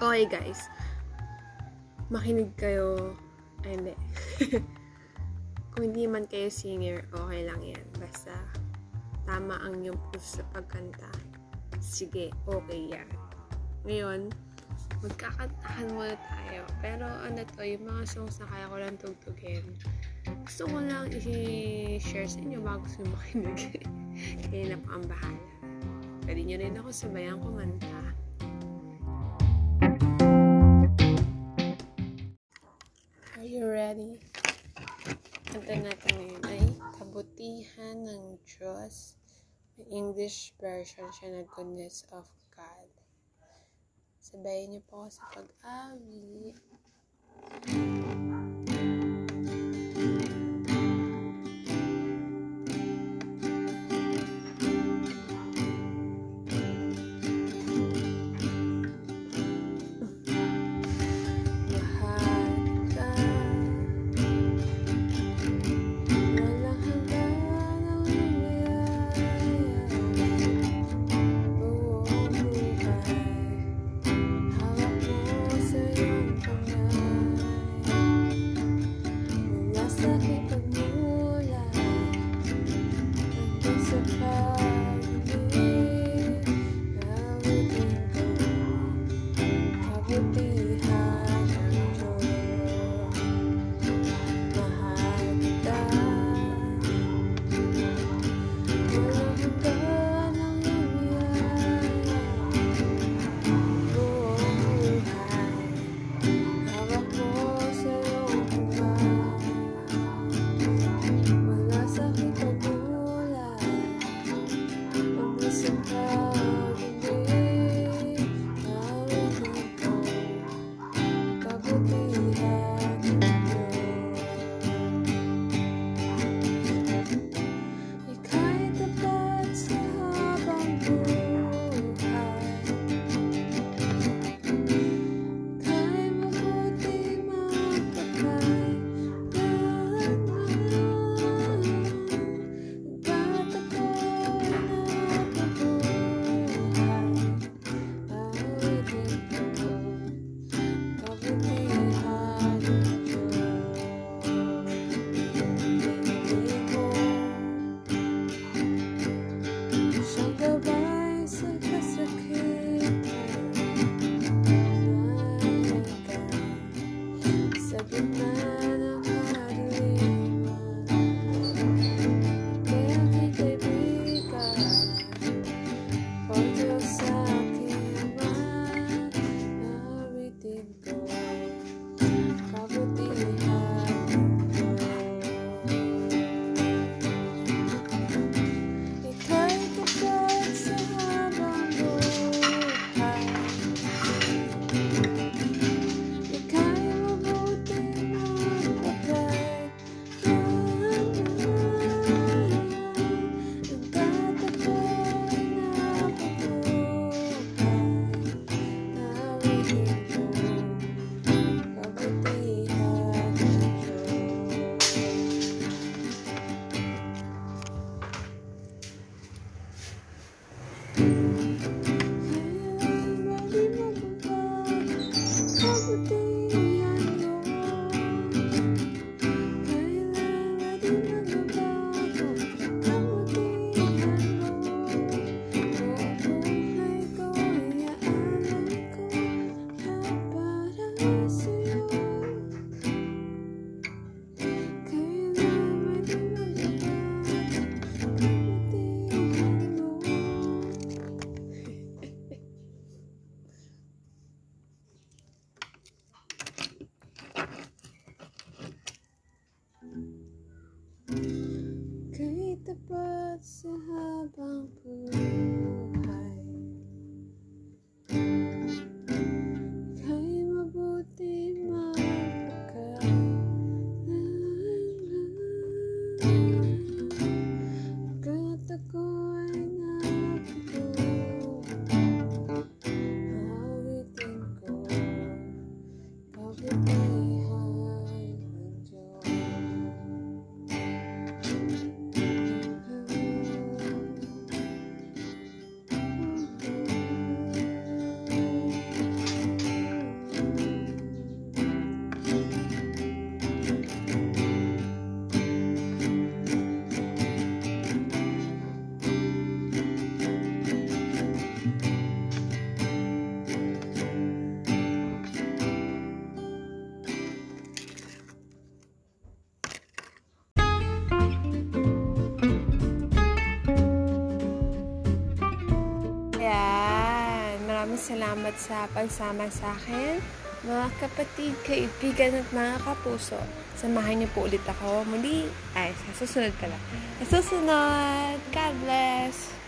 Okay guys, makinig kayo. Ay, hindi. Kung hindi man kayo singer, okay lang yan. Basta tama ang inyong puso sa pagkanta. Sige, okay yan. Ngayon, magkakantahan muna tayo. Pero ano to, yung mga songs na kaya ko lang tugtugin, gusto ko lang i-share sa inyo bago gusto makinig. Kaya na pa ang bahala. Pwede nyo rin ako sabayan kumanta. Ready? Kanta natin ngayon ay Kabutihan ng Diyos. May English version siya na Goodness of God. Sabayan niyo po ako sa pag-awit. control Thank you. Kabutihan Kay tapat sa habang buhay. Kay mabuti magpakailanman Hanggat ako'y salamat sa pagsama sa akin. Mga kapatid, kaibigan at mga kapuso, samahan niyo po ulit ako muli. Ay, sa susunod pala. Sa susunod, God bless!